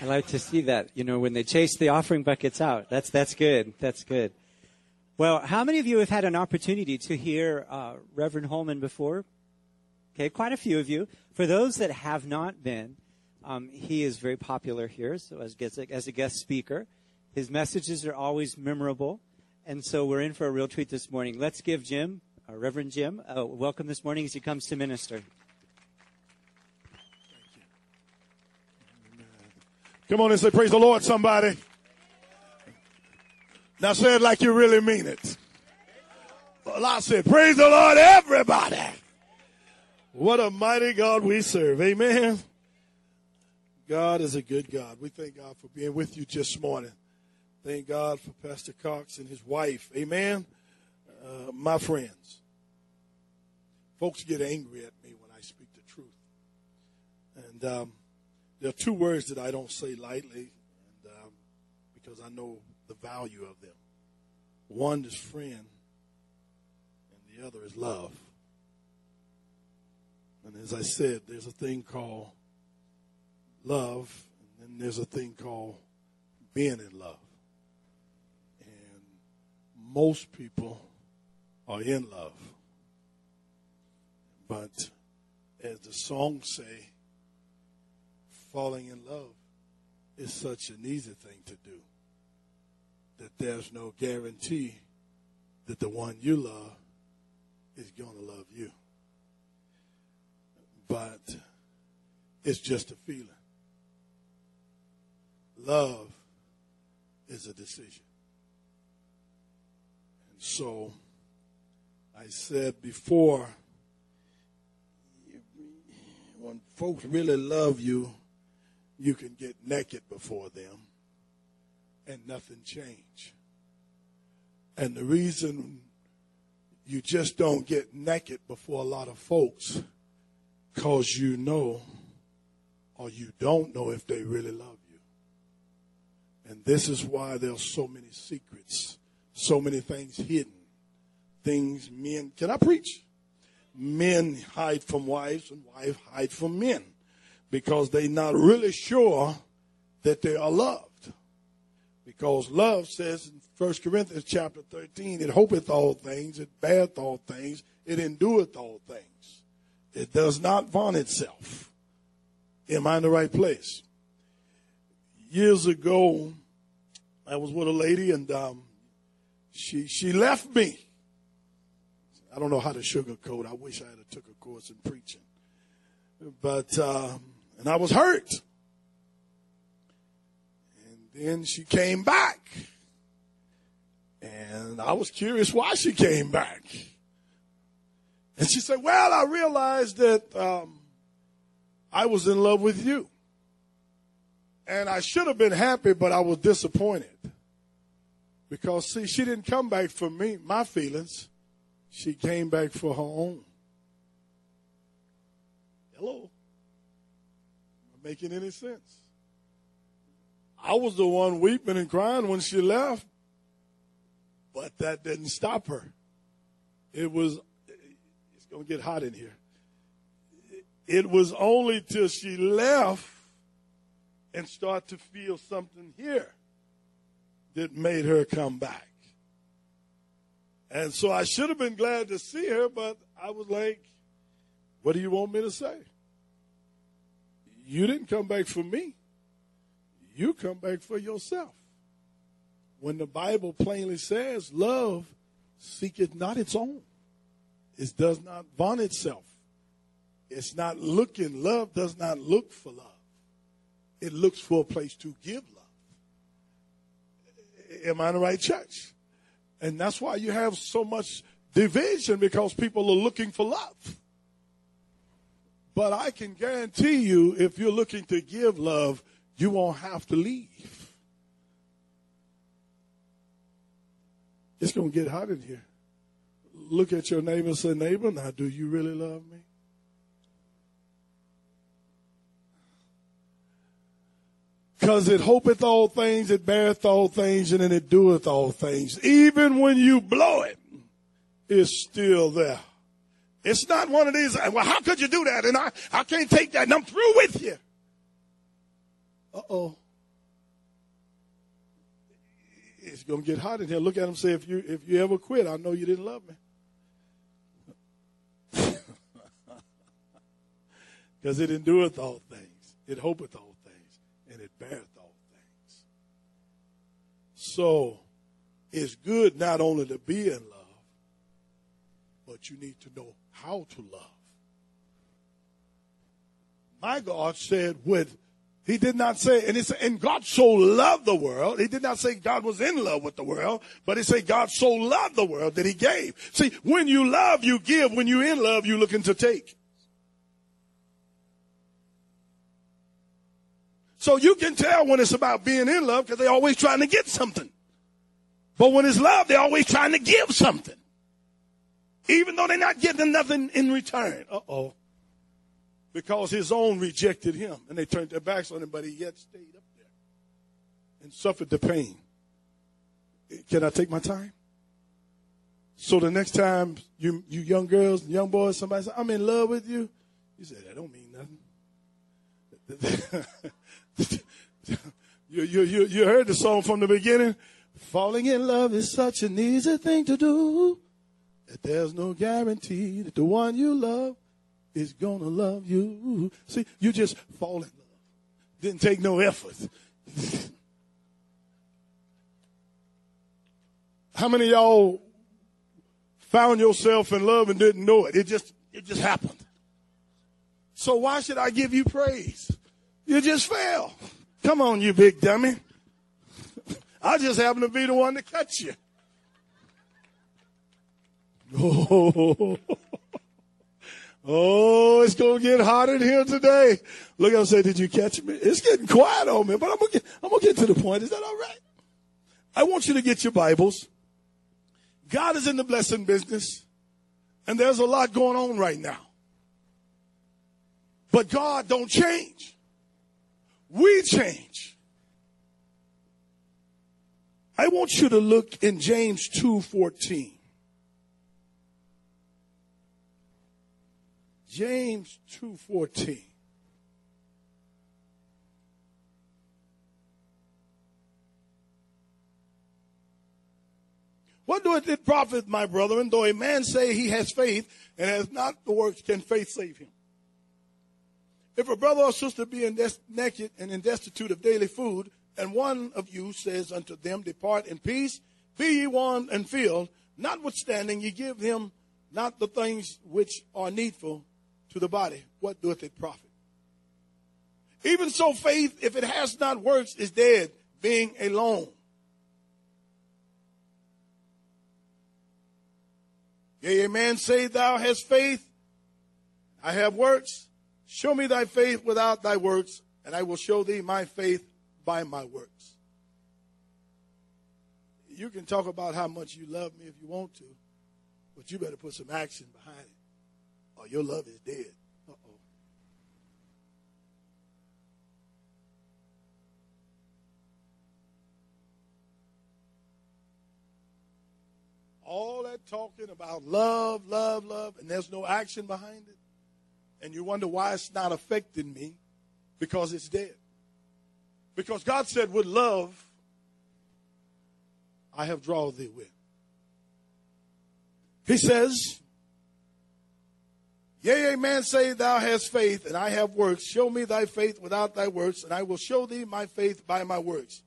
I like to see that. You know, when they chase the offering buckets out. That's that's good. That's good. Well, how many of you have had an opportunity to hear uh, Reverend Holman before? Okay, quite a few of you. For those that have not been, um, he is very popular here. So as, as a guest speaker, his messages are always memorable, and so we're in for a real treat this morning. Let's give Jim, uh, Reverend Jim, uh, welcome this morning as he comes to minister. Come on and say, Praise the Lord, somebody. Now say it like you really mean it. Well, I said, Praise the Lord, everybody. What a mighty God we serve. Amen. God is a good God. We thank God for being with you this morning. Thank God for Pastor Cox and his wife. Amen. Uh, my friends, folks get angry at me when I speak the truth. And um, there are two words that I don't say lightly, and um, because I know the value of them. One is friend, and the other is love. And as I said, there's a thing called love, and then there's a thing called being in love. And most people are in love. But as the songs say, falling in love is such an easy thing to do that there's no guarantee that the one you love is going to love you. But it's just a feeling. Love is a decision. And so I said before, when folks really love you, you can get naked before them and nothing change. And the reason you just don't get naked before a lot of folks cause you know or you don't know if they really love you. And this is why there's so many secrets, so many things hidden. Things men, can I preach? Men hide from wives and wives hide from men because they're not really sure that they are loved. Because love says in 1 Corinthians chapter 13, it hopeth all things, it beareth all things, it endureth all things. It does not vaunt itself. Am I in the right place? Years ago, I was with a lady and um, she she left me. I don't know how to sugarcoat. I wish I had took a course in preaching, but um, and I was hurt. And then she came back. And I was curious why she came back. And she said, Well, I realized that um, I was in love with you. And I should have been happy, but I was disappointed. Because, see, she didn't come back for me, my feelings. She came back for her own. Hello? Making any sense. I was the one weeping and crying when she left, but that didn't stop her. It was, it's going to get hot in here. It was only till she left and start to feel something here that made her come back. And so I should have been glad to see her, but I was like, what do you want me to say? You didn't come back for me. You come back for yourself. When the Bible plainly says, love seeketh not its own. It does not vaunt itself. It's not looking. Love does not look for love. It looks for a place to give love. Am I in the right church? And that's why you have so much division because people are looking for love. But I can guarantee you, if you're looking to give love, you won't have to leave. It's going to get hot in here. Look at your neighbor and say, neighbor, now do you really love me? Because it hopeth all things, it beareth all things, and then it doeth all things. Even when you blow it, it's still there. It's not one of these, well, how could you do that? And I, I can't take that and I'm through with you. Uh oh. It's going to get hot in here. Look at him say, if you, if you ever quit, I know you didn't love me. Because it endureth all things, it hopeth all things, and it beareth all things. So, it's good not only to be in love, but you need to know how to love. My God said, with he did not say, and, it's, and God so loved the world. He did not say God was in love with the world, but he said God so loved the world that he gave. See, when you love, you give. When you're in love, you're looking to take. So you can tell when it's about being in love because they're always trying to get something. But when it's love, they're always trying to give something. Even though they're not getting nothing in return. Uh oh because his own rejected him and they turned their backs on him, but he yet stayed up there and suffered the pain. Can I take my time? So the next time you, you young girls and young boys, somebody says, I'm in love with you. You say, that don't mean nothing. you, you, you, you heard the song from the beginning. Falling in love is such an easy thing to do that there's no guarantee that the one you love is gonna love you. See, you just fall in love. Didn't take no effort. How many y'all found yourself in love and didn't know it? It just it just happened. So why should I give you praise? You just fell. Come on, you big dummy. I just happen to be the one to catch you. Oh. Oh, it's gonna get hot in here today. Look, I'll say, did you catch me? It's getting quiet on me, but I'm gonna get, I'm gonna get to the point. Is that all right? I want you to get your Bibles. God is in the blessing business, and there's a lot going on right now. But God don't change. We change. I want you to look in James 2:14. James 2:14. What doeth it profit, my brethren, though a man say he has faith and has not the works, can faith save him? If a brother or sister be des- naked and in destitute of daily food, and one of you says unto them, Depart in peace, be ye warmed and filled, notwithstanding ye give him not the things which are needful, to the body, what doeth it profit? Even so, faith, if it has not works, is dead, being alone. Yea, a man say, Thou hast faith, I have works. Show me thy faith without thy works, and I will show thee my faith by my works. You can talk about how much you love me if you want to, but you better put some action behind it your love is dead. Uh-oh. All that talking about love, love, love, and there's no action behind it. And you wonder why it's not affecting me because it's dead. Because God said, with love, I have drawn thee with. He says, Yea, a man say, Thou hast faith, and I have works. Show me thy faith without thy works, and I will show thee my faith by my works.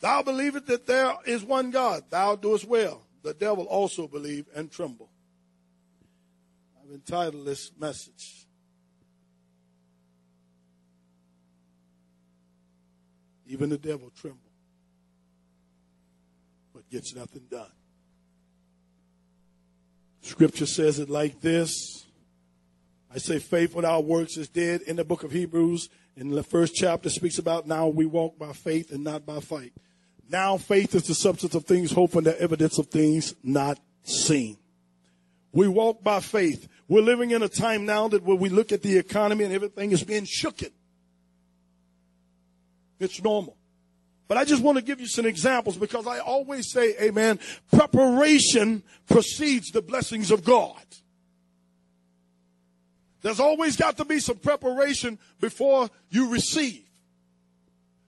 Thou believest that there is one God. Thou doest well. The devil also believe and tremble. I've entitled this message. Even the devil tremble, but gets nothing done. Scripture says it like this. I say faith without works is dead. In the book of Hebrews, in the first chapter, speaks about now we walk by faith and not by sight. Now faith is the substance of things hoped and the evidence of things not seen. We walk by faith. We're living in a time now that when we look at the economy and everything is being shooken. It's normal. But I just want to give you some examples because I always say, amen, preparation precedes the blessings of God. There's always got to be some preparation before you receive.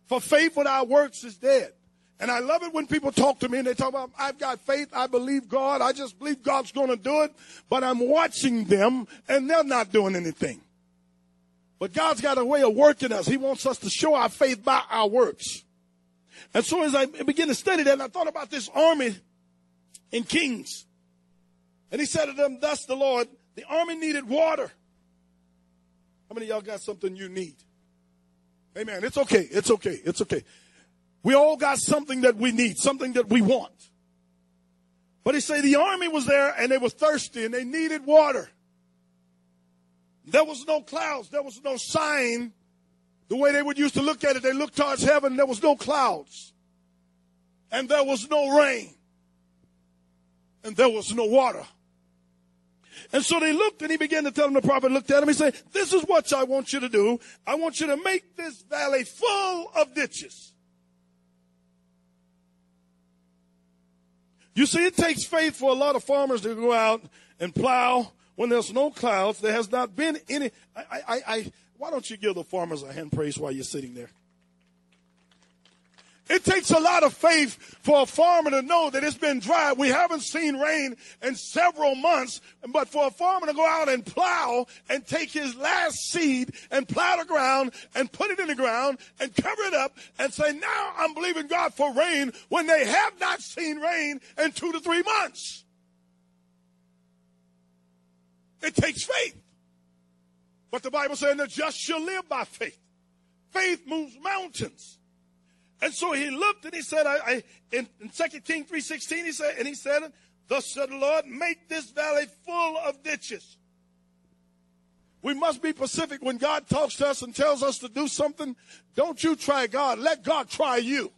For faith without works is dead. And I love it when people talk to me and they talk about, I've got faith, I believe God, I just believe God's going to do it, but I'm watching them and they're not doing anything. But God's got a way of working us. He wants us to show our faith by our works. And so as I began to study that, I thought about this army in Kings. And he said to them, Thus the Lord, the army needed water. How many of y'all got something you need? Amen. It's okay. It's okay. It's okay. We all got something that we need, something that we want. But he said the army was there and they were thirsty and they needed water. There was no clouds. There was no sign. The way they would used to look at it, they looked towards heaven. There was no clouds. And there was no rain. And there was no water. And so they looked and he began to tell them, the prophet looked at him. He said, this is what I want you to do. I want you to make this valley full of ditches. You see, it takes faith for a lot of farmers to go out and plow when there's no clouds. There has not been any. I, I, I, why don't you give the farmers a hand praise while you're sitting there? It takes a lot of faith for a farmer to know that it's been dry. We haven't seen rain in several months, but for a farmer to go out and plow and take his last seed and plow the ground and put it in the ground and cover it up and say, now I'm believing God for rain when they have not seen rain in two to three months. It takes faith. But the Bible says the just shall live by faith. Faith moves mountains. And so he looked and he said, I, I in, in 2 King 3.16, he said, and he said, Thus said the Lord, make this valley full of ditches. We must be specific when God talks to us and tells us to do something. Don't you try God. Let God try you.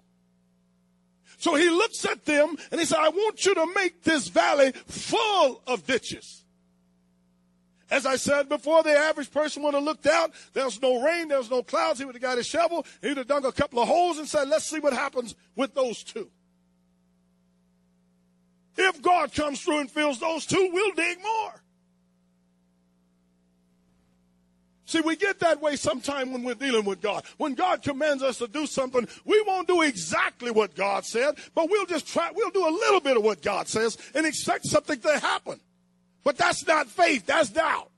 So he looks at them and he said, I want you to make this valley full of ditches. As I said before, the average person would have looked out. There's no rain, there's no clouds. He would have got his shovel. He would have dug a couple of holes and said, let's see what happens with those two. If God comes through and fills those two, we'll dig more. See, we get that way sometime when we're dealing with God. When God commands us to do something, we won't do exactly what God said, but we'll just try, we'll do a little bit of what God says and expect something to happen. But that's not faith, that's doubt.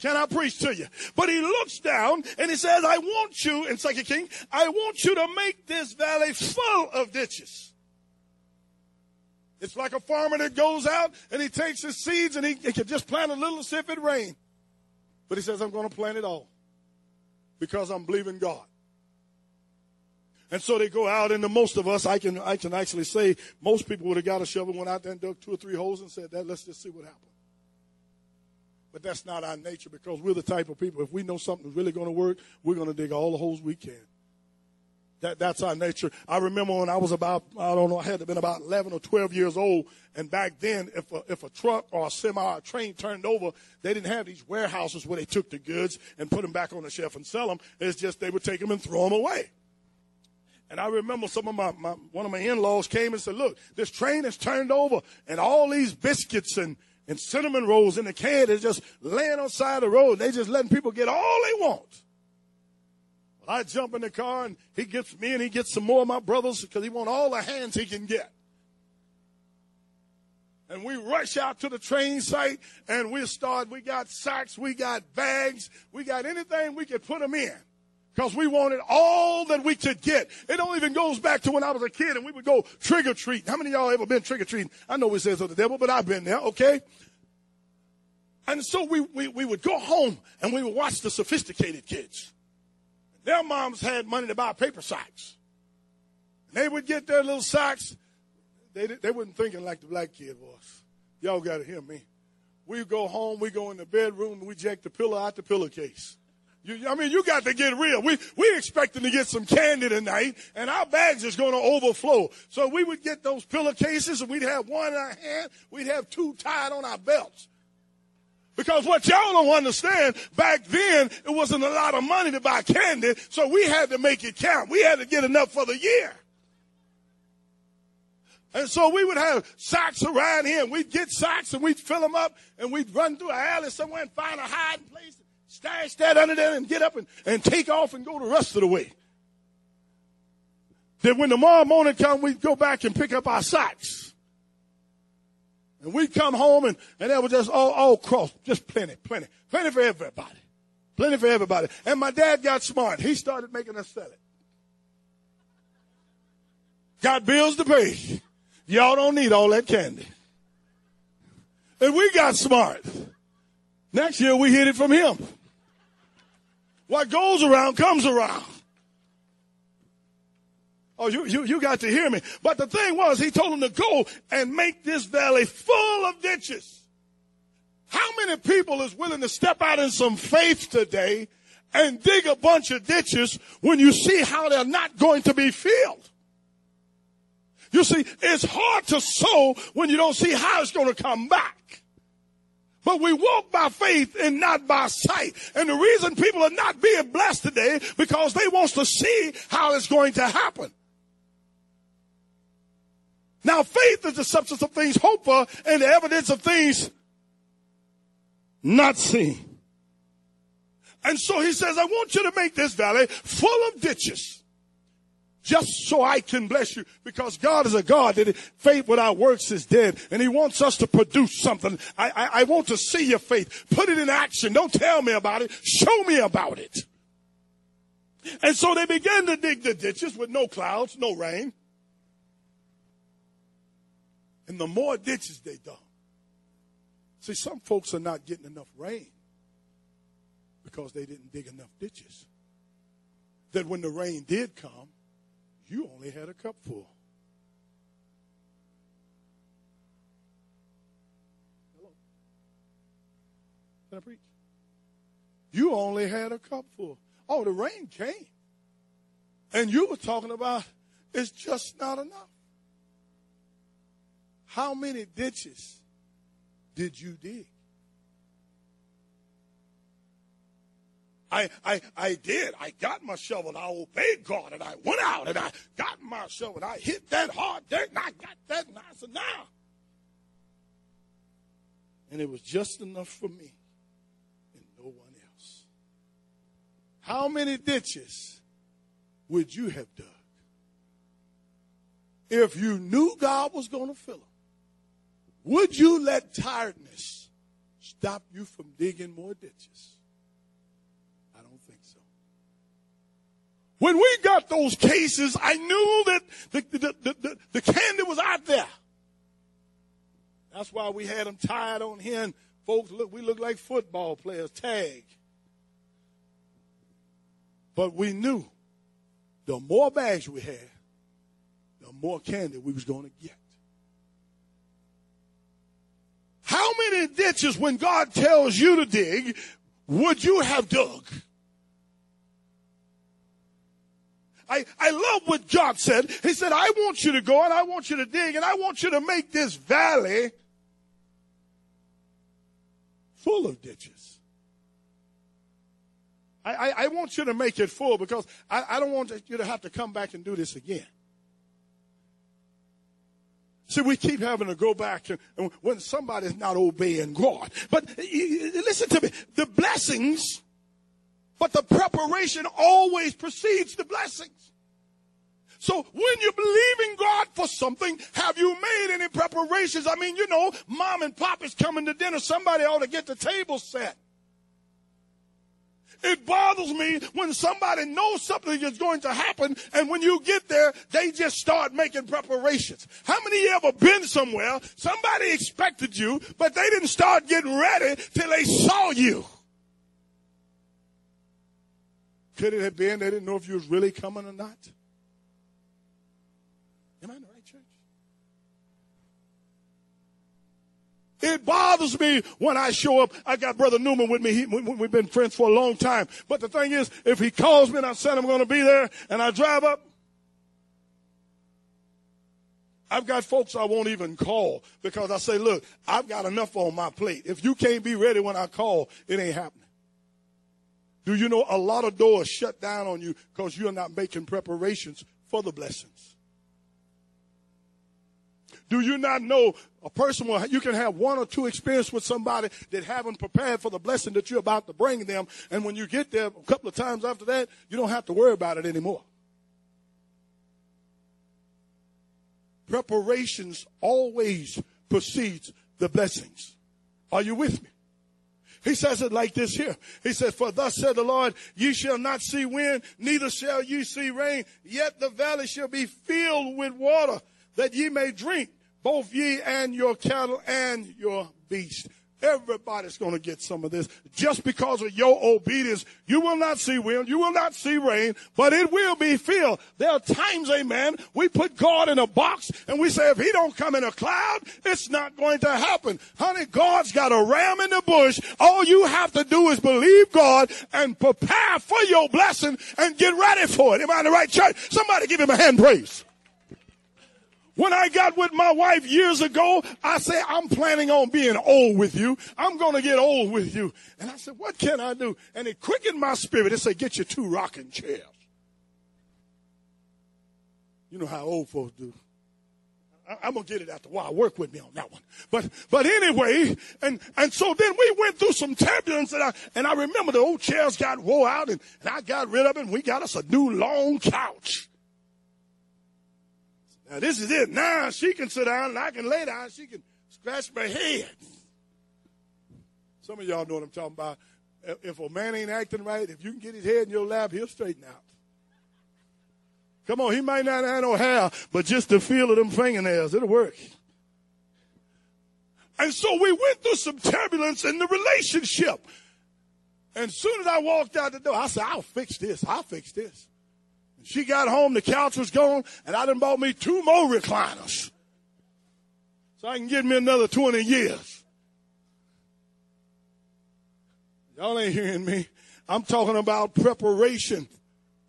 Can I preach to you? But he looks down and he says, I want you, in Second King, I want you to make this valley full of ditches. It's like a farmer that goes out and he takes his seeds and he, he can just plant a little see if it rains. But he says, I'm going to plant it all because I'm believing God. And so they go out, and the most of us, I can, I can actually say, most people would have got a shovel, went out there and dug two or three holes and said, that, let's just see what happens. But that's not our nature because we're the type of people, if we know something's really going to work, we're going to dig all the holes we can. That, that's our nature. I remember when I was about, I don't know, I had to have been about 11 or 12 years old. And back then, if a, if a truck or a semi or a train turned over, they didn't have these warehouses where they took the goods and put them back on the shelf and sell them. It's just they would take them and throw them away. And I remember some of my, my one of my in-laws came and said, look, this train is turned over and all these biscuits and, and cinnamon rolls in the can is just laying on side of the road. They just letting people get all they want. Well, I jump in the car and he gets me and he gets some more of my brothers because he want all the hands he can get. And we rush out to the train site and we start, we got sacks, we got bags, we got anything we could put them in because we wanted all that we could get. It don't even goes back to when I was a kid and we would go trick or treat. How many y'all ever been trick or treating? I know it says of the devil, but I've been there, okay? And so we, we, we would go home and we would watch the sophisticated kids. Their moms had money to buy paper sacks. And they would get their little sacks. They, they wasn't thinking like the black kid was. Y'all got to hear me. We go home, we go in the bedroom, we jack the pillow out the pillowcase. You, I mean, you got to get real. We, we expecting to get some candy tonight and our bags is going to overflow. So we would get those pillowcases and we'd have one in our hand. We'd have two tied on our belts. Because what y'all don't understand, back then it wasn't a lot of money to buy candy, so we had to make it count. We had to get enough for the year. And so we would have socks around here, and we'd get socks and we'd fill them up, and we'd run through an alley somewhere and find a hiding place, stash that under there, and get up and, and take off and go the rest of the way. Then when tomorrow morning come, we'd go back and pick up our socks. And we'd come home and, and there was just all, all cross, just plenty, plenty, plenty for everybody. Plenty for everybody. And my dad got smart. He started making us sell it. Got bills to pay. Y'all don't need all that candy. And we got smart. Next year we hid it from him. What goes around comes around. Oh, you, you, you got to hear me. But the thing was, he told them to go and make this valley full of ditches. How many people is willing to step out in some faith today and dig a bunch of ditches when you see how they're not going to be filled? You see, it's hard to sow when you don't see how it's going to come back. But we walk by faith and not by sight. And the reason people are not being blessed today because they want to see how it's going to happen. Now, faith is the substance of things hoped for and the evidence of things not seen. And so he says, I want you to make this valley full of ditches. Just so I can bless you. Because God is a God that faith without works is dead. And he wants us to produce something. I, I, I want to see your faith. Put it in action. Don't tell me about it. Show me about it. And so they began to dig the ditches with no clouds, no rain. And the more ditches they dug, see, some folks are not getting enough rain because they didn't dig enough ditches. That when the rain did come, you only had a cup full. Hello? Can I preach? You only had a cup full. Oh, the rain came. And you were talking about it's just not enough. How many ditches did you dig? I, I, I did. I got my shovel and I obeyed God and I went out and I got my shovel and I hit that hard dirt and I got that and now. And it was just enough for me and no one else. How many ditches would you have dug if you knew God was going to fill them? Would you let tiredness stop you from digging more ditches? I don't think so. When we got those cases, I knew that the, the, the, the, the candy was out there. That's why we had them tied on here and folks look, we look like football players, tag. But we knew the more bags we had, the more candy we was going to get. How many ditches when God tells you to dig would you have dug? I, I love what God said. He said, I want you to go and I want you to dig and I want you to make this valley full of ditches. I, I, I want you to make it full because I, I don't want you to have to come back and do this again. See, we keep having to go back when somebody's not obeying God. But listen to me. The blessings, but the preparation always precedes the blessings. So when you believe in God for something, have you made any preparations? I mean, you know, mom and pop is coming to dinner. Somebody ought to get the table set. It bothers me when somebody knows something is going to happen and when you get there, they just start making preparations. How many of you ever been somewhere, somebody expected you, but they didn't start getting ready till they saw you? Could it have been they didn't know if you was really coming or not? Am I in the right church? It bothers me when I show up. I got Brother Newman with me. He, we've been friends for a long time. But the thing is, if he calls me and I said I'm going to be there and I drive up, I've got folks I won't even call because I say, look, I've got enough on my plate. If you can't be ready when I call, it ain't happening. Do you know a lot of doors shut down on you because you're not making preparations for the blessings? Do you not know a person will, you can have one or two experience with somebody that haven't prepared for the blessing that you're about to bring them. And when you get there a couple of times after that, you don't have to worry about it anymore. Preparations always precedes the blessings. Are you with me? He says it like this here. He says, For thus said the Lord, ye shall not see wind, neither shall ye see rain, yet the valley shall be filled with water, that ye may drink, both ye and your cattle and your beasts. Everybody's going to get some of this. Just because of your obedience, you will not see wind, you will not see rain, but it will be filled. There are times, amen, we put God in a box and we say, if he don't come in a cloud, it's not going to happen. Honey, God's got a ram in the bush. All you have to do is believe God and prepare for your blessing and get ready for it. Am I in the right church? Somebody give him a hand praise. When I got with my wife years ago, I said, I'm planning on being old with you. I'm going to get old with you. And I said, what can I do? And it quickened my spirit. It said, get you two rocking chairs. You know how old folks do. I, am gonna get it after a while. Work with me on that one. But but anyway, and and so then we went through some turbulence, and I and I remember the old chairs got wore out, and, and I got rid of it. and We got us a new long couch. Now this is it. Now she can sit down and I can lay down. She can scratch my head. Some of y'all know what I'm talking about. If a man ain't acting right, if you can get his head in your lap, he'll straighten out. Come on, he might not have no hair, but just the feel of them fingernails, it'll work. And so we went through some turbulence in the relationship. And as soon as I walked out the door, I said, I'll fix this. I'll fix this. She got home, the couch was gone, and I done bought me two more recliners. So I can give me another 20 years. Y'all ain't hearing me. I'm talking about preparation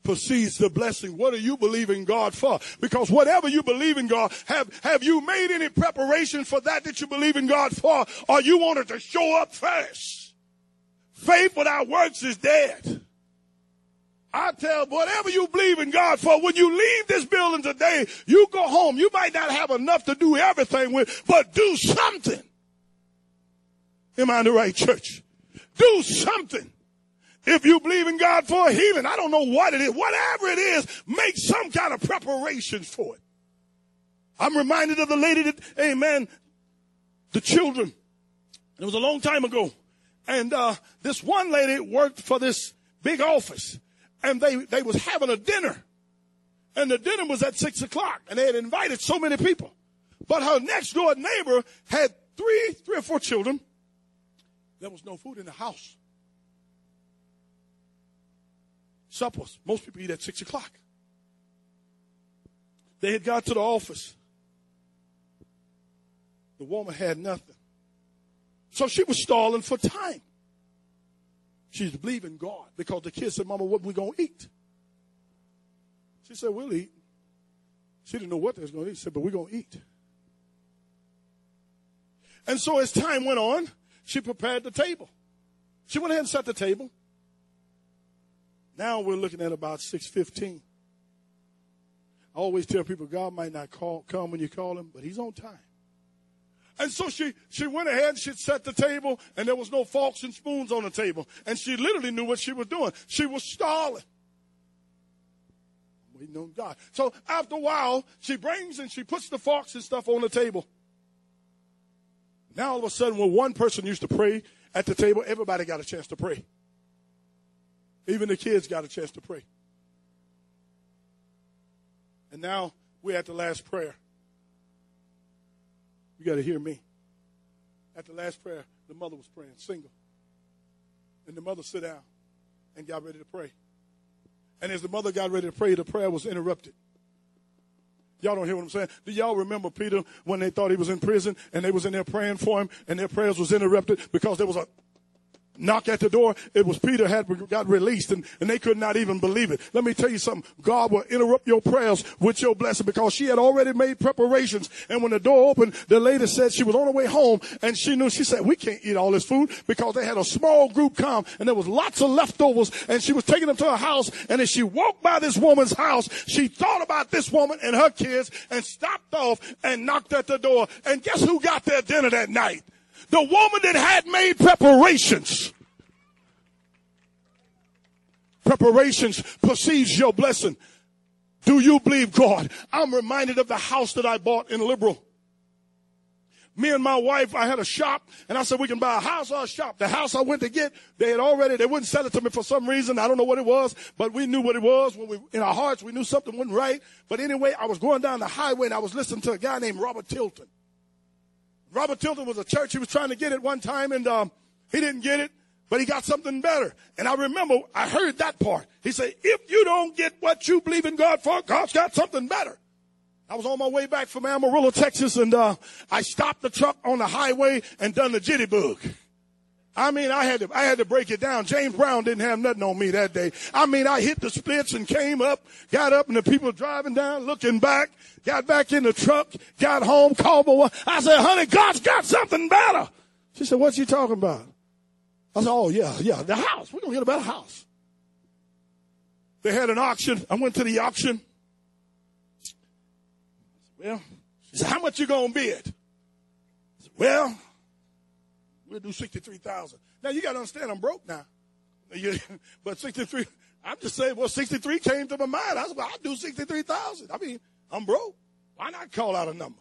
precedes the blessing. What are you believing God for? Because whatever you believe in God, have, have you made any preparation for that that you believe in God for? Or you wanted to show up first? Faith without works is dead. I tell whatever you believe in God for, when you leave this building today, you go home. You might not have enough to do everything with, but do something. Am I in the right church? Do something. If you believe in God for healing, I don't know what it is, whatever it is, make some kind of preparations for it. I'm reminded of the lady that, amen, the children. It was a long time ago. And uh, this one lady worked for this big office and they, they was having a dinner. And the dinner was at six o'clock and they had invited so many people. But her next door neighbor had three, three or four children. There was no food in the house. Suppers. Most people eat at six o'clock. They had got to the office. The woman had nothing. So she was stalling for time. She's believing God because the kids said, Mama, what we going to eat? She said, We'll eat. She didn't know what they was going to eat. She said, But we're going to eat. And so as time went on, she prepared the table. She went ahead and set the table. Now we're looking at about 615. I always tell people God might not call, come when you call him, but he's on time. And so she, she went ahead, and she'd set the table, and there was no forks and spoons on the table. And she literally knew what she was doing. She was stalling. Waiting on God. So after a while, she brings and she puts the forks and stuff on the table. Now all of a sudden, when one person used to pray at the table, everybody got a chance to pray. Even the kids got a chance to pray. And now we're at the last prayer. You got to hear me. At the last prayer, the mother was praying, single. And the mother sat down and got ready to pray. And as the mother got ready to pray, the prayer was interrupted. Y'all don't hear what I'm saying? Do y'all remember Peter when they thought he was in prison and they was in there praying for him and their prayers was interrupted because there was a knock at the door. It was Peter had got released and, and they could not even believe it. Let me tell you something. God will interrupt your prayers with your blessing because she had already made preparations. And when the door opened, the lady said she was on her way home and she knew, she said, we can't eat all this food because they had a small group come and there was lots of leftovers and she was taking them to her house. And as she walked by this woman's house, she thought about this woman and her kids and stopped off and knocked at the door. And guess who got their dinner that night? The woman that had made preparations. Preparations precedes your blessing. Do you believe God? I'm reminded of the house that I bought in Liberal. Me and my wife, I had a shop, and I said we can buy a house or a shop. The house I went to get, they had already, they wouldn't sell it to me for some reason. I don't know what it was, but we knew what it was. When we, in our hearts, we knew something wasn't right. But anyway, I was going down the highway and I was listening to a guy named Robert Tilton. Robert Tilton was a church. He was trying to get it one time and um, he didn't get it, but he got something better. And I remember I heard that part. He said, if you don't get what you believe in God for, God's got something better. I was on my way back from Amarillo, Texas, and uh, I stopped the truck on the highway and done the jittybug. I mean, I had to, I had to break it down. James Brown didn't have nothing on me that day. I mean, I hit the splits and came up, got up, and the people driving down, looking back, got back in the truck, got home, called my wife. I said, honey, God's got something better. She said, what's you talking about? I said, oh, yeah, yeah, the house. We're going to get a better house. They had an auction. I went to the auction. Well, she said, how much you going to bid? I said, well, we'll do 63,000. Now you got to understand, I'm broke now. But 63, I'm just saying, well, 63 came to my mind. I said, I'll do 63,000. I mean, I'm broke. Why not call out a number?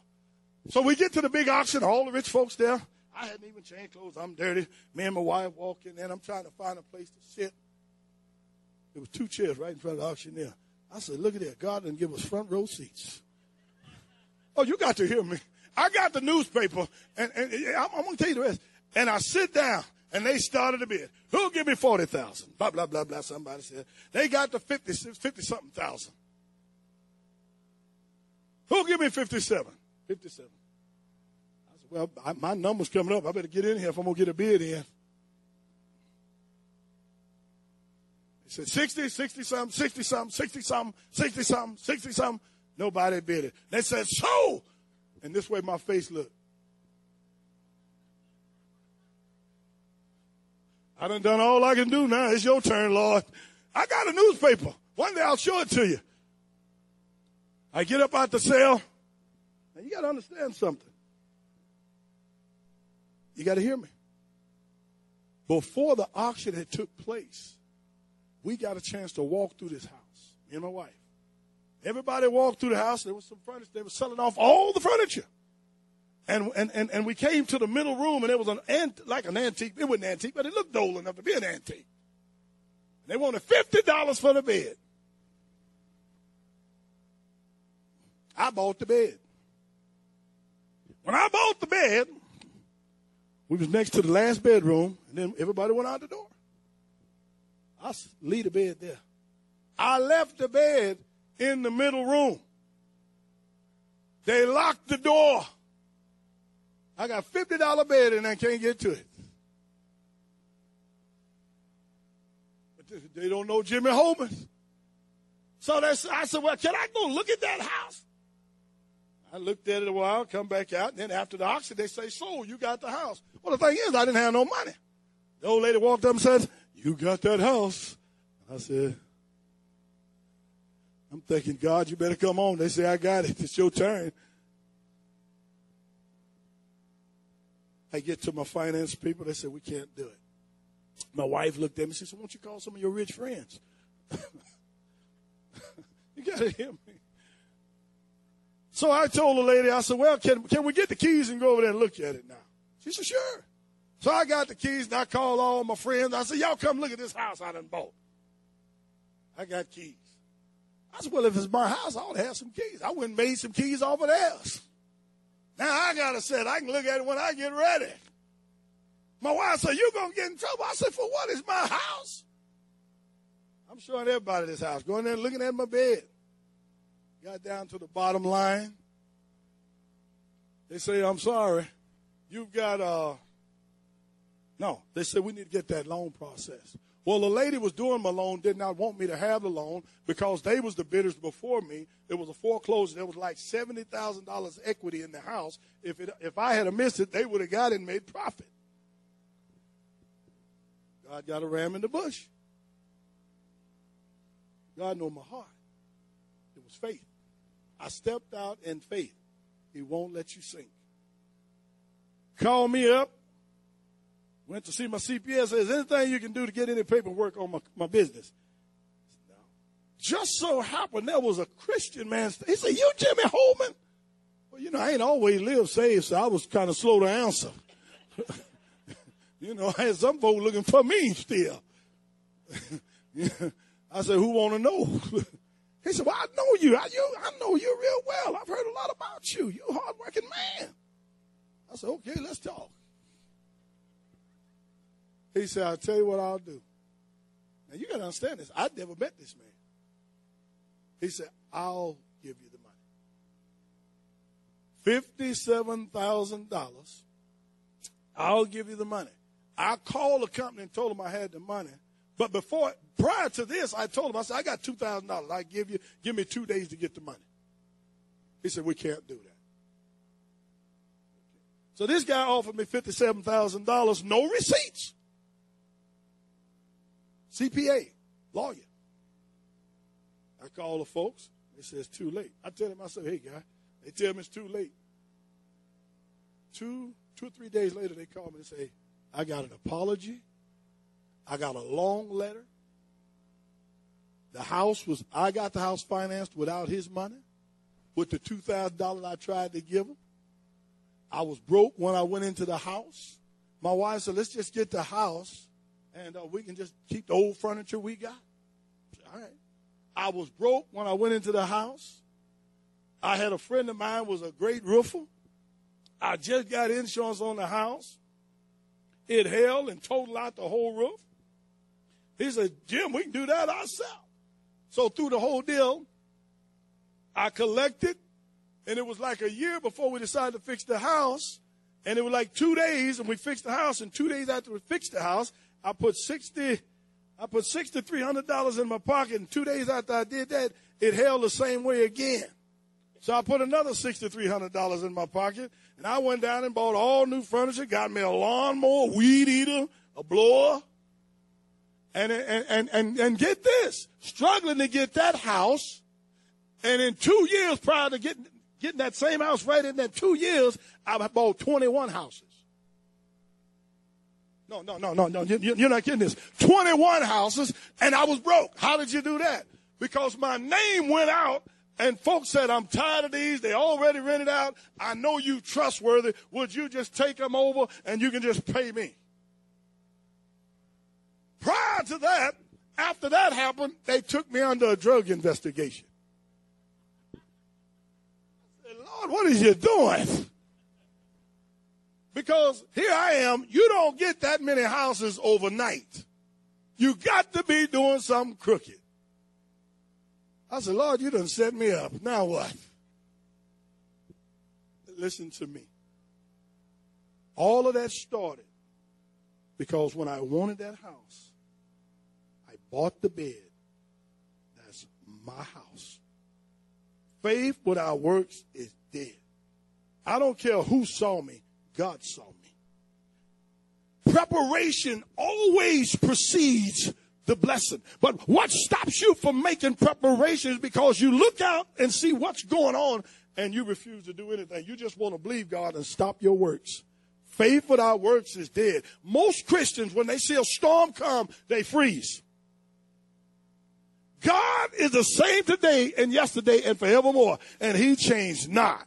So we get to the big auction, all the rich folks there. I hadn't even changed clothes. I'm dirty. Me and my wife walk in there, and I'm trying to find a place to sit. There was two chairs right in front of the auctioneer. I said, look at that. God didn't give us front row seats. Oh, you got to hear me. I got the newspaper, and, and, and I'm, I'm going to tell you the rest. And I sit down, and they started a bid. Who'll give me 40,000? Blah, blah, blah, blah. Somebody said. They got to 50, 50 something thousand. Who'll give me 57? 57. I said, well, I, my number's coming up. I better get in here if I'm going to get a bid in. He said 60, 60 something, 60 something, 60 something, 60 something, 60 something. Nobody bid it. They said, so. And this way my face looked. I done done all I can do now. It's your turn, Lord. I got a newspaper. One day I'll show it to you. I get up out the cell. Now you got to understand something. You got to hear me. Before the auction had took place, we got a chance to walk through this house. Me and my wife. Everybody walked through the house. There was some furniture. They were selling off all the furniture. And, and, and, and we came to the middle room and it was an ant, like an antique. It wasn't antique, but it looked old enough to be an antique. They wanted $50 for the bed. I bought the bed. When I bought the bed, we was next to the last bedroom, and then everybody went out the door. I leave the bed there. I left the bed in the middle room. They locked the door. I got fifty dollar bed and I can't get to it. But they- don't know Jimmy Holman. So that's, I said, well, can I go look at that house? I looked at it a while, come back out, and then after the auction, they say, so you got the house. Well, the thing is, I didn't have no money. The old lady walked up and said, you got that house. I said, I'm thinking, God, you better come on. They say, I got it. It's your turn. I get to my finance people. They say, we can't do it. My wife looked at me. She said, why don't you call some of your rich friends? you got to hear me. So I told the lady, I said, well, can, can we get the keys and go over there and look at it now? She said, sure. So I got the keys and I called all my friends. I said, y'all come look at this house I done bought. I got keys. I said, well, if it's my house, I ought to have some keys. I went and made some keys off of theirs. Now I got a set. I can look at it when I get ready. My wife said, you're going to get in trouble. I said, for what? It's my house. I'm showing everybody this house. Going there looking at my bed. Got down to the bottom line. They say, I'm sorry. You've got, uh, No, they said we need to get that loan process. Well, the lady was doing my loan did not want me to have the loan because they was the bidders before me. It was a foreclosure. There was like seventy thousand dollars equity in the house. If it, if I had missed it, they would have got it and made profit. God got a ram in the bush. God know my heart. It was faith. I stepped out in faith. He won't let you sink. Call me up. Went to see my CPA. Says anything you can do to get any paperwork on my, my business. No. Just so happened there was a Christian man. He said, "You Jimmy Holman?" Well, you know, I ain't always lived saved, so I was kind of slow to answer. you know, I had some folks looking for me still. I said, "Who want to know?" he said, "Well, I know you. I, you. I know you real well. I've heard a lot about you. You a hardworking man." I said, "Okay, let's talk." He said, I'll tell you what I'll do. Now you gotta understand this. I'd never met this man. He said, I'll give you the money. Fifty-seven thousand dollars. I'll give you the money. I called the company and told them I had the money. But before prior to this, I told him, I said, I got two thousand dollars. I give you give me two days to get the money. He said, We can't do that. So this guy offered me fifty-seven thousand dollars, no receipts. CPA, lawyer. I call the folks. They say it's too late. I tell them, I say, hey, guy. They tell me it's too late. Two, two or three days later, they call me and say, I got an apology. I got a long letter. The house was, I got the house financed without his money, with the $2,000 I tried to give him. I was broke when I went into the house. My wife said, let's just get the house and uh, we can just keep the old furniture we got. All right. I was broke when I went into the house. I had a friend of mine was a great roofer. I just got insurance on the house. It held and totaled out the whole roof. He said, Jim, we can do that ourselves. So through the whole deal, I collected, and it was like a year before we decided to fix the house. And it was like two days, and we fixed the house. And two days after we fixed the house, I put sixty, I put sixty three hundred dollars in my pocket, and two days after I did that, it held the same way again. So I put another sixty three hundred dollars in my pocket, and I went down and bought all new furniture, got me a lawnmower, weed eater, a blower, and and and and, and get this, struggling to get that house, and in two years prior to getting getting that same house right in that two years, I bought twenty one houses. No, no, no, no, no. You, you're not getting this. 21 houses, and I was broke. How did you do that? Because my name went out, and folks said, I'm tired of these. They already rented out. I know you trustworthy. Would you just take them over, and you can just pay me? Prior to that, after that happened, they took me under a drug investigation. I said, Lord, what is you doing? Because here I am, you don't get that many houses overnight. You got to be doing something crooked. I said, Lord, you done set me up. Now what? Listen to me. All of that started because when I wanted that house, I bought the bed. That's my house. Faith without works is dead. I don't care who saw me. God saw me. Preparation always precedes the blessing. But what stops you from making preparations because you look out and see what's going on and you refuse to do anything. You just want to believe God and stop your works. Faith without works is dead. Most Christians, when they see a storm come, they freeze. God is the same today and yesterday and forevermore, and he changed not.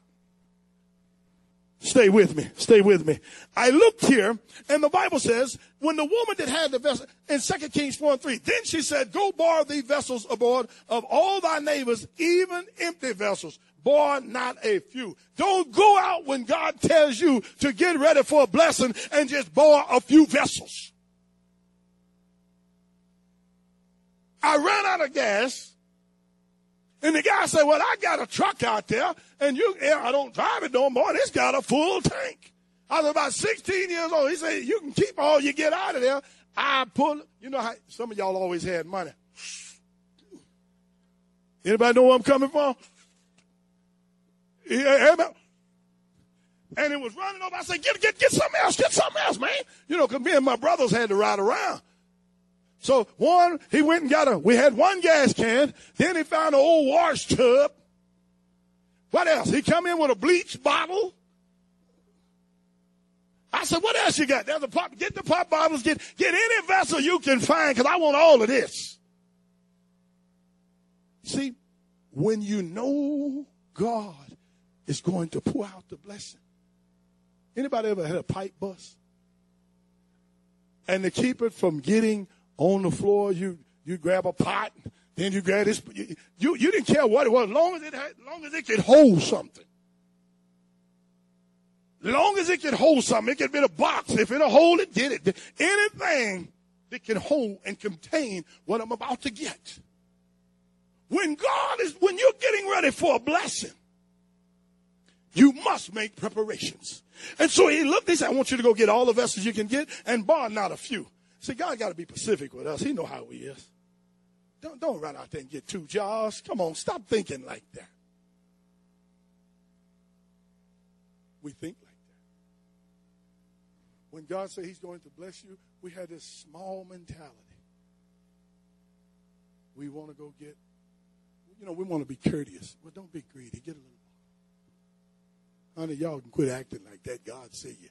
Stay with me. Stay with me. I looked here, and the Bible says, when the woman that had the vessel, in 2 Kings 4 and 3, then she said, Go borrow these vessels aboard of all thy neighbors, even empty vessels. Borrow not a few. Don't go out when God tells you to get ready for a blessing and just borrow a few vessels. I ran out of gas and the guy said, Well, I got a truck out there, and you, yeah, I don't drive it no more. It's got a full tank. I was about 16 years old. He said, you can keep all you get out of there. I pull, you know how some of y'all always had money. Anybody know where I'm coming from? Yeah, everybody- and it was running over. I said, get, get, get something else, get something else, man. You know, cause me and my brothers had to ride around. So one, he went and got a, we had one gas can. Then he found an old wash tub. What else? He come in with a bleach bottle. I said, what else you got? There's a pop, get the pop bottles, get, get any vessel you can find, cause I want all of this. See, when you know God is going to pour out the blessing. Anybody ever had a pipe bust? And to keep it from getting on the floor, you you grab a pot, then you grab this. You you, didn't care what it was, long as it had, long as it could hold something. Long as it could hold something, it could be a box. If it'll hold it, get it. Anything that can hold and contain what I'm about to get. When God is, when you're getting ready for a blessing, you must make preparations. And so he looked, he said, I want you to go get all the vessels you can get and bar not a few. See, God got to be pacific with us. He know how he is. Don't, don't run out there and get two jobs. Come on, stop thinking like that. We think like that. When God said he's going to bless you, we had this small mentality. We want to go get, you know, we want to be courteous. Well, don't be greedy. Get a little more. Honey, y'all can quit acting like that. God see you.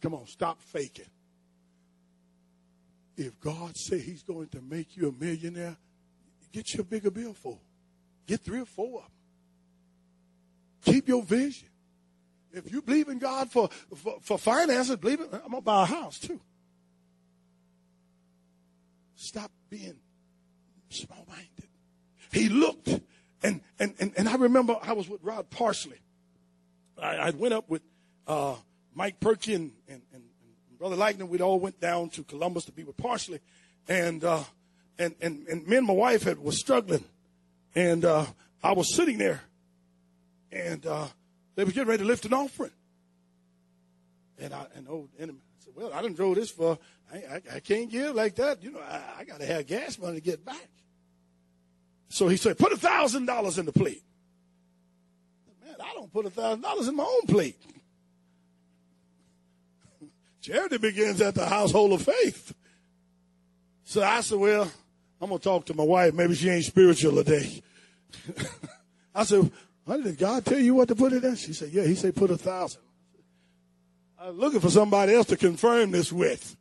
Come on, stop faking. If God say he's going to make you a millionaire, get your bigger bill for. Get three or four of them. Keep your vision. If you believe in God for, for, for finances, believe it, I'm going to buy a house too. Stop being small minded. He looked, and, and, and, and I remember I was with Rod Parsley. I, I went up with uh, Mike and, and Brother Lightning. we'd all went down to Columbus to be with Parsley, and uh, and, and and me and my wife had was struggling, and uh, I was sitting there, and uh, they were getting ready to lift an offering, and I and old enemy said, "Well, I didn't drove this for. I, I, I can't give like that. You know, I, I got to have gas money to get back." So he said, "Put a thousand dollars in the plate." Man, I don't put a thousand dollars in my own plate. Charity begins at the household of faith. So I said, well, I'm going to talk to my wife. Maybe she ain't spiritual today. I said, honey, did God tell you what to put it in? She said, yeah, he said put a thousand. I was looking for somebody else to confirm this with.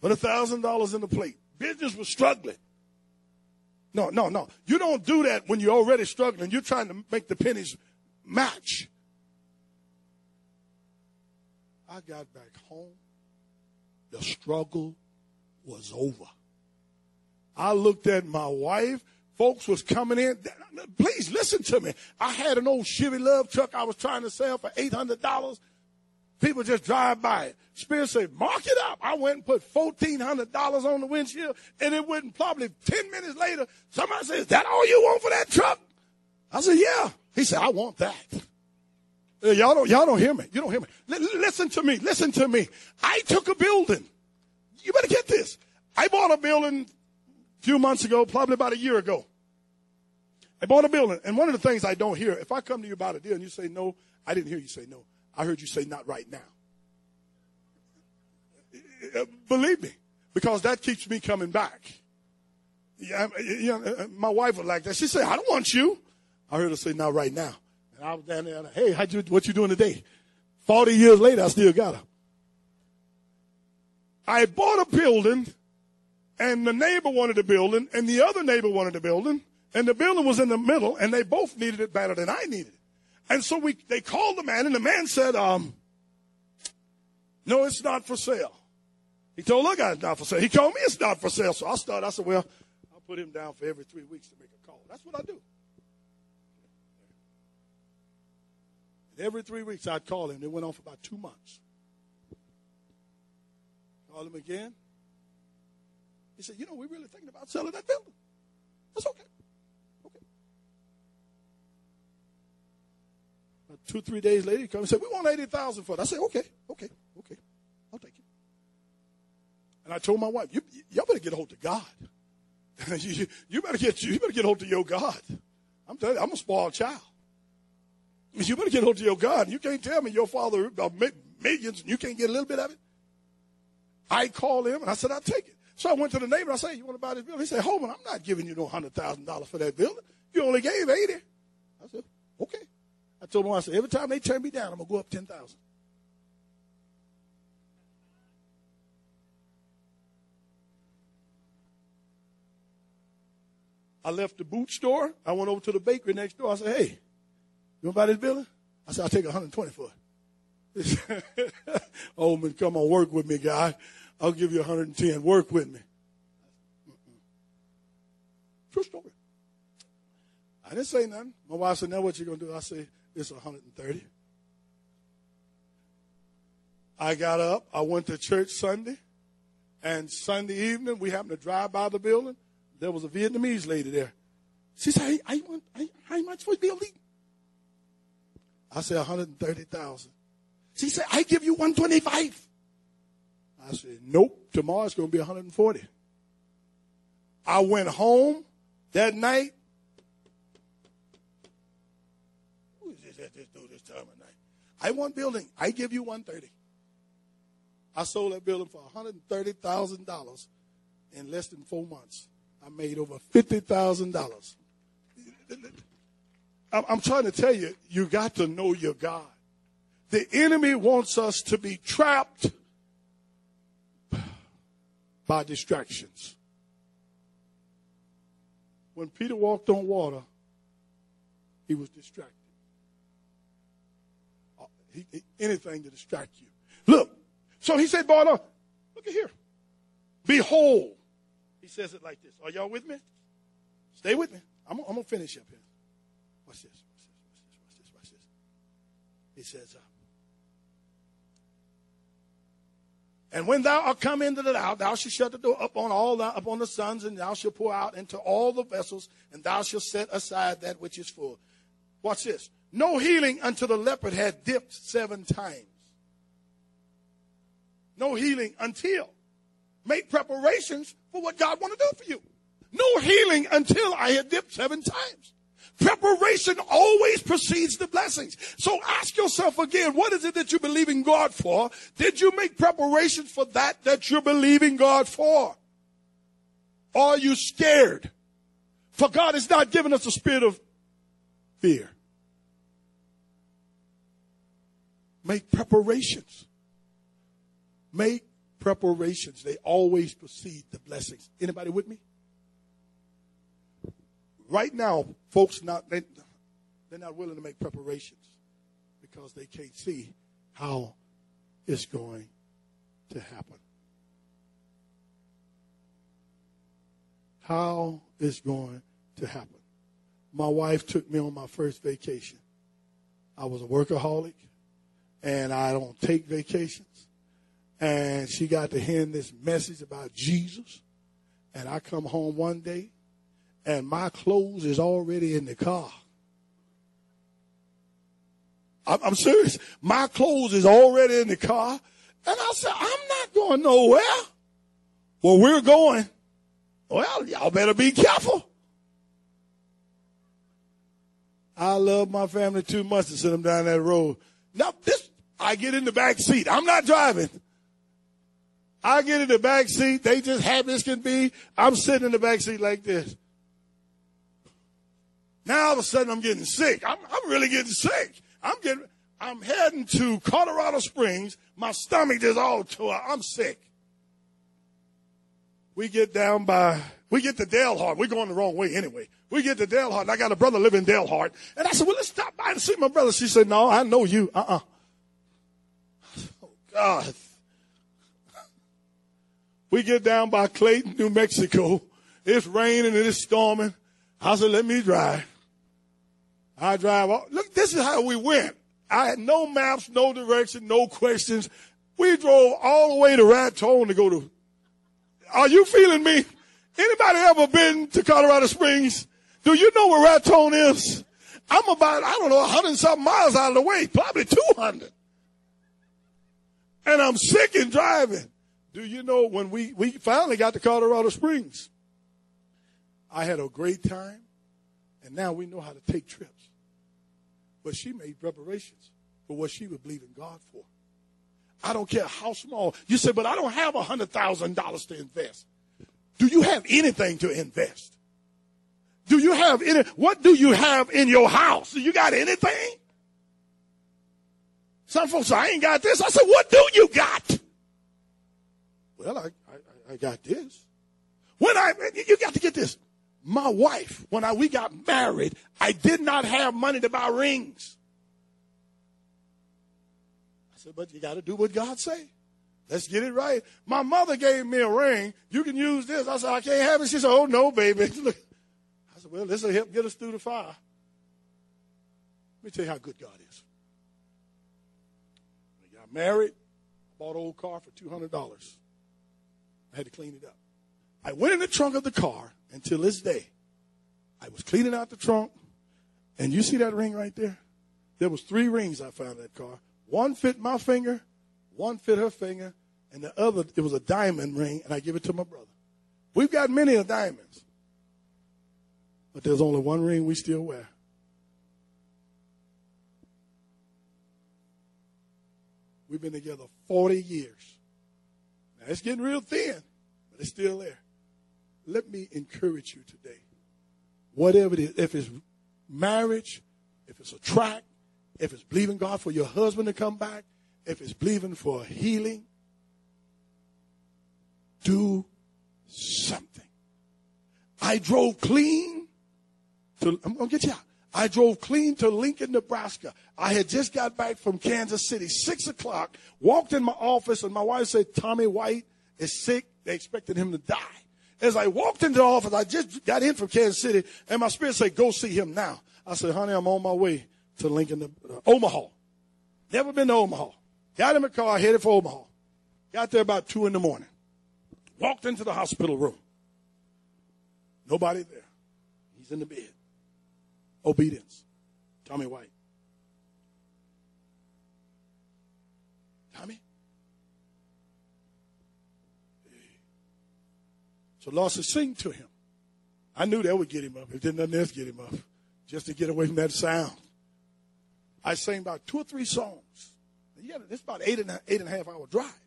Put a thousand dollars in the plate. Business was struggling. No, no, no. You don't do that when you're already struggling. You're trying to make the pennies match. I got back home. The struggle was over. I looked at my wife. Folks was coming in. Please listen to me. I had an old Chevy LUV truck I was trying to sell for $800. People just drive by it. Spirit said, mark it up. I went and put $1,400 on the windshield, and it wouldn't probably 10 minutes later, somebody says, is that all you want for that truck? I said, yeah. He said, I want that. Uh, Y'all don't, y'all don't hear me. You don't hear me. Li- listen to me. Listen to me. I took a building. You better get this. I bought a building a few months ago, probably about a year ago. I bought a building, and one of the things I don't hear, if I come to you about a deal and you say no, I didn't hear you say no. I heard you say not right now. Uh, Believe me, because that keeps me coming back. Yeah, I- yeah, uh, my wife was like that. She said, "I don't want you." I heard her say, "Not right now." And I was down there. Hey, how you? What you doing today? Forty years later, I still got her. I bought a building, and the neighbor wanted the building, and the other neighbor wanted the building, and the building was in the middle, and they both needed it better than I needed it. And so we they called the man, and the man said, um, "No, it's not for sale." He told the guy it's not for sale. He told me it's not for sale. So I started. I said, "Well, I'll put him down for every three weeks to make a call." That's what I do. And every three weeks I'd call him. It went on for about two months. Call him again. He said, "You know, we're really thinking about selling that building. That's okay. Okay." Two, three days later, he comes and said, we want 80000 for it. I said, okay, okay, okay. I'll take it. And I told my wife, you, y'all better get a hold of God. you, you better get you better get hold of your God. I'm telling you, I'm a spoiled child. You better get hold of your God. You can't tell me your father uh, made millions and you can't get a little bit of it. I called him and I said, I'll take it. So I went to the neighbor. I said, you want to buy this building? He said, Holman, I'm not giving you no $100,000 for that building. You only gave 80. I said, okay. I told him, I said, every time they turn me down, I'm going to go up 10,000. I left the boot store. I went over to the bakery next door. I said, hey, you want to this building? I said, I'll take 120 for it. man, come on, work with me, guy. I'll give you 110. Work with me. True story. I didn't say nothing. My wife said, now what you going to do? I said, it's 130. I got up. I went to church Sunday. And Sunday evening, we happened to drive by the building. There was a Vietnamese lady there. She said, hey, I want, I, how much for the building? I said, 130,000. She said, I give you 125. I said, nope, tomorrow it's going to be 140. I went home that night. Who is this at this door this time of night? I want building. I give you 130. I sold that building for $130,000 in less than four months. I made over $50,000. I'm trying to tell you, you got to know your God. The enemy wants us to be trapped by distractions. When Peter walked on water, he was distracted. Uh, he, he, anything to distract you. Look, so he said, Boy, look at here. Behold. He says it like this. Are y'all with me? Stay with me. I'm, I'm going to finish up here. Watch this. Watch this. Watch this. Watch this. He says, uh, And when thou art come into the house, thou shalt shut the door upon all the, upon the sons, and thou shalt pour out into all the vessels, and thou shalt set aside that which is full. Watch this. No healing until the leopard had dipped seven times. No healing until. Make preparations for what God want to do for you. No healing until I had dipped seven times. Preparation always precedes the blessings. So ask yourself again, what is it that you're believing God for? Did you make preparations for that that you're believing God for? Are you scared? For God has not given us a spirit of fear. Make preparations. Make preparations. They always precede the blessings. Anybody with me? Right now, folks not they, they're not willing to make preparations because they can't see how it's going to happen. How it's going to happen. My wife took me on my first vacation. I was a workaholic and I don't take vacations. And she got to hear this message about Jesus. And I come home one day and my clothes is already in the car. I'm, serious. My clothes is already in the car. And I said, I'm not going nowhere. Well, we're going. Well, y'all better be careful. I love my family too much to send them down that road. Now, this, I get in the back seat. I'm not driving. I get in the back seat. They just happy as can be. I'm sitting in the back seat like this. Now all of a sudden I'm getting sick. I'm, I'm really getting sick. I'm getting, I'm heading to Colorado Springs. My stomach is all tore. I'm sick. We get down by, we get to Dalhart. We're going the wrong way anyway. We get to Dalhart and I got a brother living in Dalhart. And I said, well, let's stop by and see my brother. She said, no, I know you. Uh-uh. Oh, God. We get down by Clayton, New Mexico. It's raining and it's storming. I said, let me drive. I drive. All, look, this is how we went. I had no maps, no direction, no questions. We drove all the way to Raton to go to. Are you feeling me? Anybody ever been to Colorado Springs? Do you know where Raton is? I'm about, I don't know, 100 something miles out of the way, probably 200. And I'm sick and driving. Do you know when we, we finally got to Colorado Springs? I had a great time, and now we know how to take trips. But she made preparations for what she would believe in God for. I don't care how small. You say, but I don't have a $100,000 to invest. Do you have anything to invest? Do you have any? What do you have in your house? You got anything? Some folks say, I ain't got this. I said, what do you got? Well, I, I, I got this. When I, you got to get this. My wife, when I, we got married, I did not have money to buy rings. I said, but you got to do what God say. Let's get it right. My mother gave me a ring. You can use this. I said, I can't have it. She said, oh, no, baby. I said, well, this will help get us through the fire. Let me tell you how good God is. We got married, bought an old car for $200. I had to clean it up. I went in the trunk of the car until this day. I was cleaning out the trunk, and you see that ring right there? There was three rings I found in that car. One fit my finger, one fit her finger, and the other, it was a diamond ring, and I give it to my brother. We've got many of diamonds, but there's only one ring we still wear. We've been together 40 years. Now it's getting real thin, but it's still there. Let me encourage you today. Whatever it is, if it's marriage, if it's a track, if it's believing God for your husband to come back, if it's believing for healing, do something. I drove clean to, I'm going to get you out. I drove clean to Lincoln, Nebraska. I had just got back from Kansas City, six o'clock, walked in my office, and my wife said, Tommy White is sick. They expected him to die. As I walked into the office, I just got in from Kansas City, and my spirit said, Go see him now. I said, Honey, I'm on my way to Lincoln, uh, Omaha. Never been to Omaha. Got in my car, headed for Omaha. Got there about two in the morning. Walked into the hospital room. Nobody there. He's in the bed. Obedience. Tommy White. Tommy? So Lord said, sing to him. I knew that would get him up. If didn't nothing else get him up, just to get away from that sound. I sang about two or three songs. Yeah, it's about eight and a, eight and a half hour drive.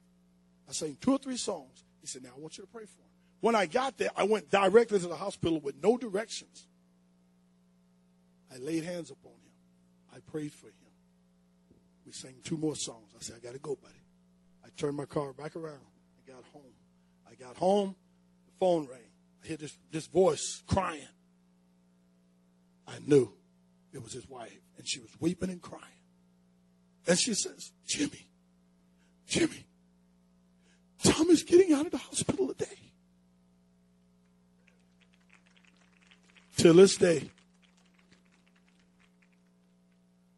I sang two or three songs. He said, "Now I want you to pray for him." When I got there, I went directly to the hospital with no directions. I laid hands upon him. I prayed for him. We sang two more songs. I said, "I got to go, buddy." I turned my car back around. I got home. I got home. Phone rang. I hear this this voice crying. I knew it was his wife, and she was weeping and crying. And she says, Jimmy, Jimmy, Tom is getting out of the hospital today. Till this day,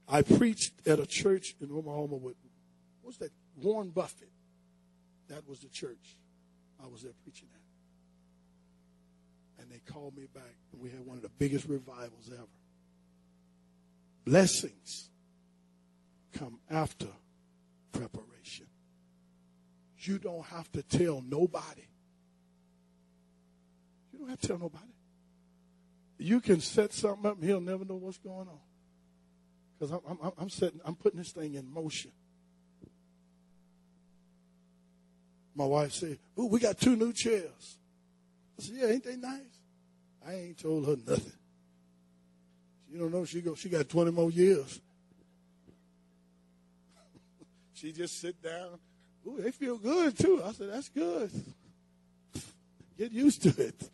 I preached at a church in Oklahoma with, what's that? Warren Buffett. That was the church. I was there preaching at. And they called me back, and we had one of the biggest revivals ever. Blessings come after preparation. You don't have to tell nobody. You don't have to tell nobody. You can set something up and he'll never know what's going on. Because I'm, I'm, I'm setting, I'm putting this thing in motion. My wife said, "Oh, we got two new chairs." I said, "Yeah, ain't they nice?" I ain't told her nothing. You don't know she go. She got 20 more years. she just sit down. Ooh, they feel good too. I said, "That's good. Get used to it."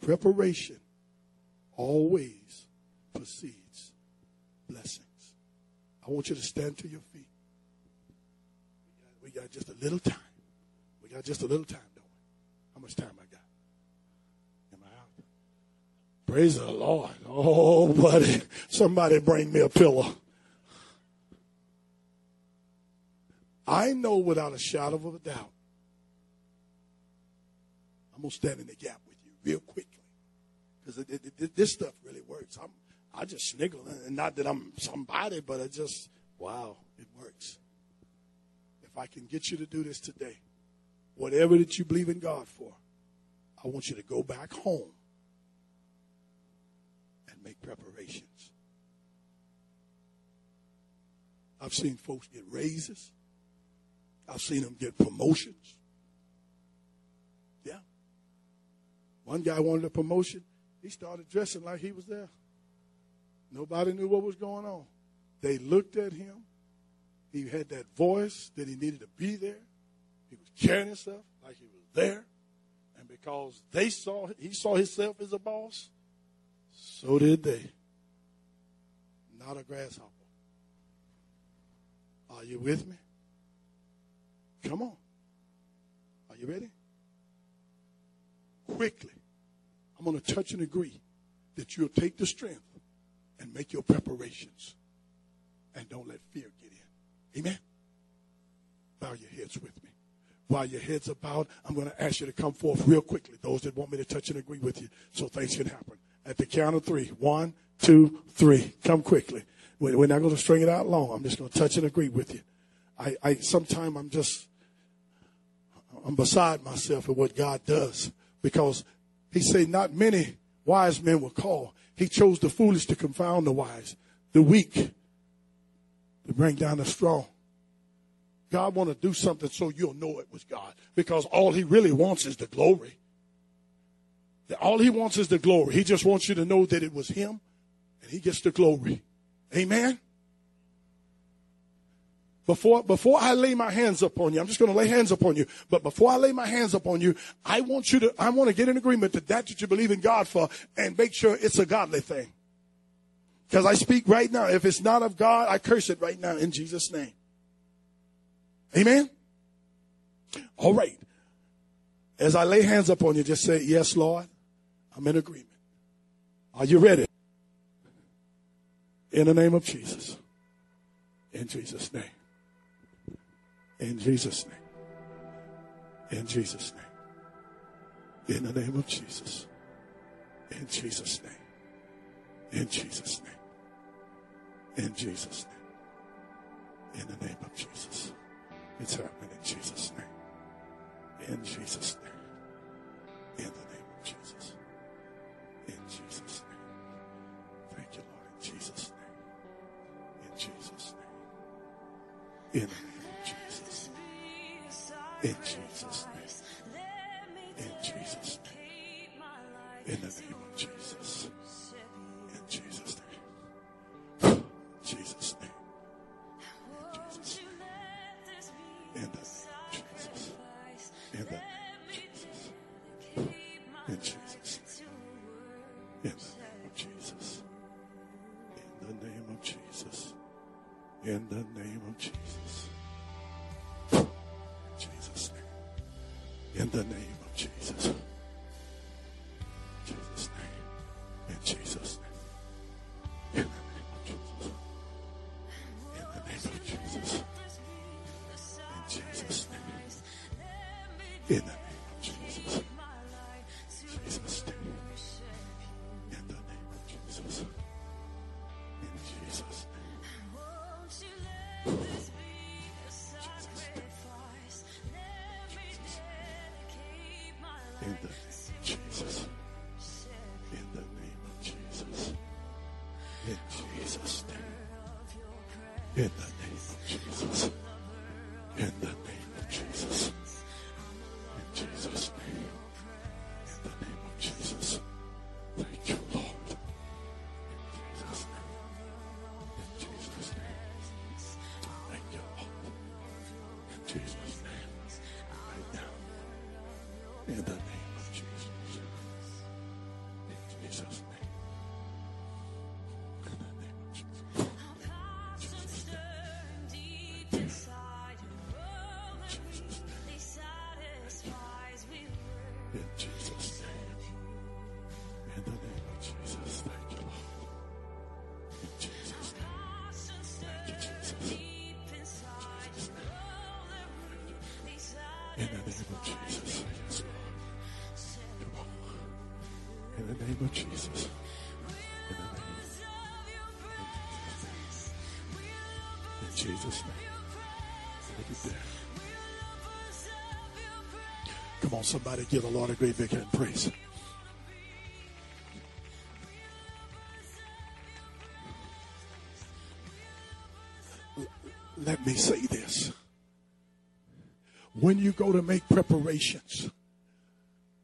Preparation always precedes blessings. I want you to stand to your feet. We got, we got just a little time. Got just a little time, don't we? How much time I got? Am I out? Praise the Lord. Oh, buddy. Somebody bring me a pillow. I know without a shadow of a doubt. I'm going to stand in the gap with you real quickly. because this stuff really works. I'm, I just sniggle, and not that I'm somebody, but I just, wow, it works. If I can get you to do this today, whatever that you believe in God for, I want you to go back home and make preparations. I've seen folks get raises. I've seen them get promotions. Yeah. One guy wanted a promotion. He started dressing like he was there. Nobody knew what was going on. They looked at him. He had that voice that he needed to be there. He was carrying himself like he was there. And because they saw he saw himself as a boss, so did they. Not a grasshopper. Are you with me? Come on. Are you ready? Quickly. I'm going to touch and agree that you'll take the strength and make your preparations and don't let fear get in. Amen. Bow your heads with me. While your heads bowed, I'm going to ask you to come forth real quickly. Those that want me to touch and agree with you so things can happen. At the count of three. One, two, three. Come quickly. We're not going to string it out long. I'm just going to touch and agree with you. I, I sometimes I'm just I'm beside myself at what God does because He said not many wise men were called. He chose the foolish to confound the wise, the weak to bring down the strong. God want to do something so you'll know it was God because all He really wants is the glory. All He wants is the glory. He just wants you to know that it was Him and He gets the glory. Amen. Before, before I lay my hands upon you, I'm just going to lay hands upon you. But before I lay my hands upon you, I want you to, I want to get in agreement that that that you believe in God for and make sure it's a godly thing. Because I speak right now. If it's not of God, I curse it right now in Jesus' name. Amen. All right. As I lay hands upon you, just say, Yes, Lord, I'm in agreement. Are you ready? In the name of Jesus. In Jesus' name. In Jesus' name. In Jesus' name. In the name of Jesus. In Jesus' name. In Jesus' name. In Jesus' name. In the name of Jesus. It's happening in Jesus' name. In Jesus' name. In the name of Jesus. In Jesus' name. Thank you, Lord. In Jesus' name. In Jesus' name. In Jesus' Jesus' name. Come on, somebody give the Lord a great big hand praise. Let me say this. When you go to make preparations,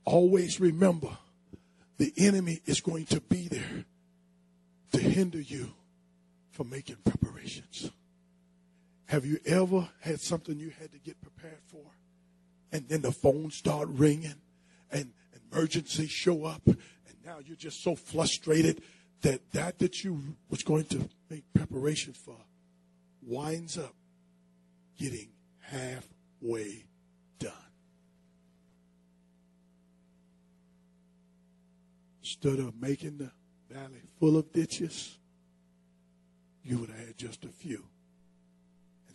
always remember the enemy is going to be there to hinder you from making preparations. Have you ever had something you had to get prepared for? And then the phone start ringing and emergencies show up and now you're just so frustrated that that that you was going to make preparation for winds up getting halfway done. Instead of making the valley full of ditches, you would have had just a few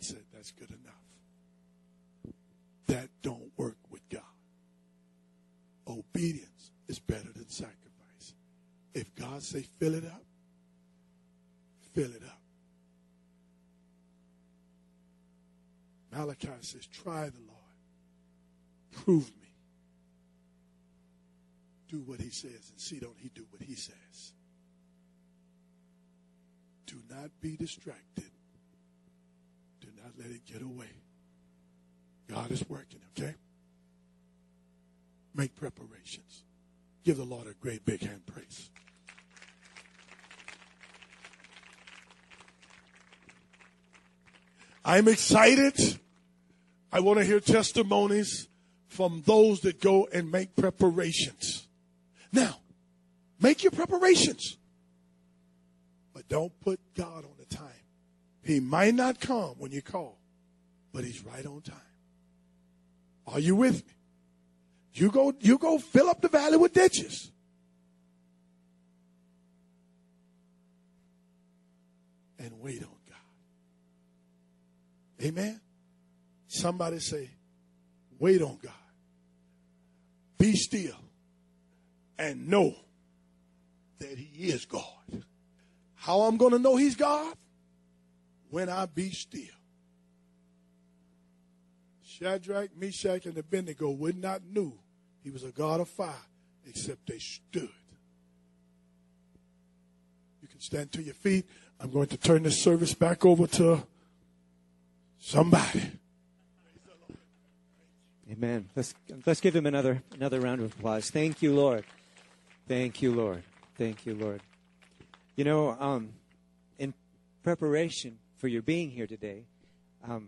said, that's good enough. That don't work with God. Obedience is better than sacrifice. If God say fill it up, fill it up. Malachi says, try the Lord. Prove me. Do what he says and see don't he do what he says. Do not be distracted. Not let it get away. God is working, okay? Make preparations. Give the Lord a great big hand praise. I'm excited. I want to hear testimonies from those that go and make preparations. Now, make your preparations. But don't put God on the time. He might not come when you call, but he's right on time. Are you with me? You go, you go fill up the valley with ditches. And wait on God. Amen. Somebody say, wait on God. Be still and know that he is God. How I'm going to know he's God? When I be still. Shadrach, Meshach, and Abednego would not knew he was a God of fire except they stood. You can stand to your feet. I'm going to turn this service back over to somebody. Amen. Let's let's give him another another round of applause. Thank you, Lord. Thank you, Lord. Thank you, Lord. You know, um, in preparation for your being here today, um,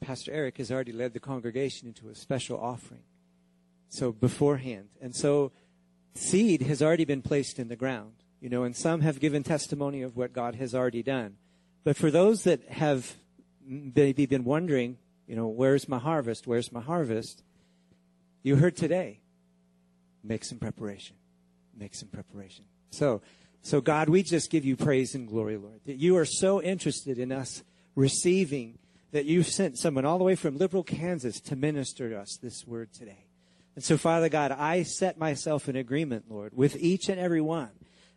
Pastor Eric has already led the congregation into a special offering. So beforehand, and so seed has already been placed in the ground. You know, and some have given testimony of what God has already done. But for those that have maybe been wondering, you know, where's my harvest? Where's my harvest? You heard today. Make some preparation. Make some preparation. So, so God, we just give you praise and glory, Lord, that you are so interested in us receiving that you sent someone all the way from Liberal, Kansas to minister to us this word today. And so, Father God, I set myself in agreement, Lord, with each and every one.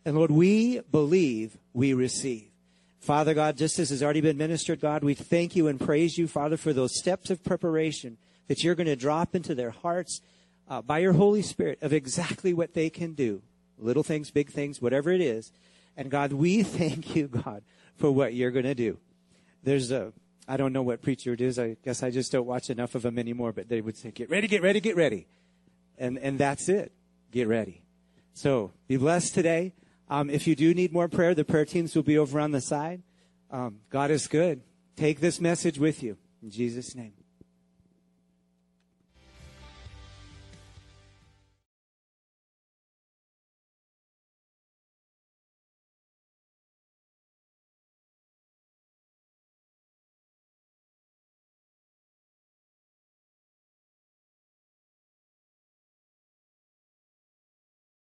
And Lord, we believe we receive. Father God, just as has already been ministered, God, we thank you and praise you, Father, for those steps of preparation that you're going to drop into their hearts uh, by your Holy Spirit of exactly what they can do. Little things, big things, whatever it is. And God, we thank you, God, for what you're going to do. There's a, I don't know what preacher it is. I guess I just don't watch enough of them anymore, but they would say, get ready, get ready, get ready. And, and that's it. Get ready. So be blessed today. Um, if you do need more prayer, the prayer teams will be over on the side. Um, God is good. Take this message with you. In Jesus' name.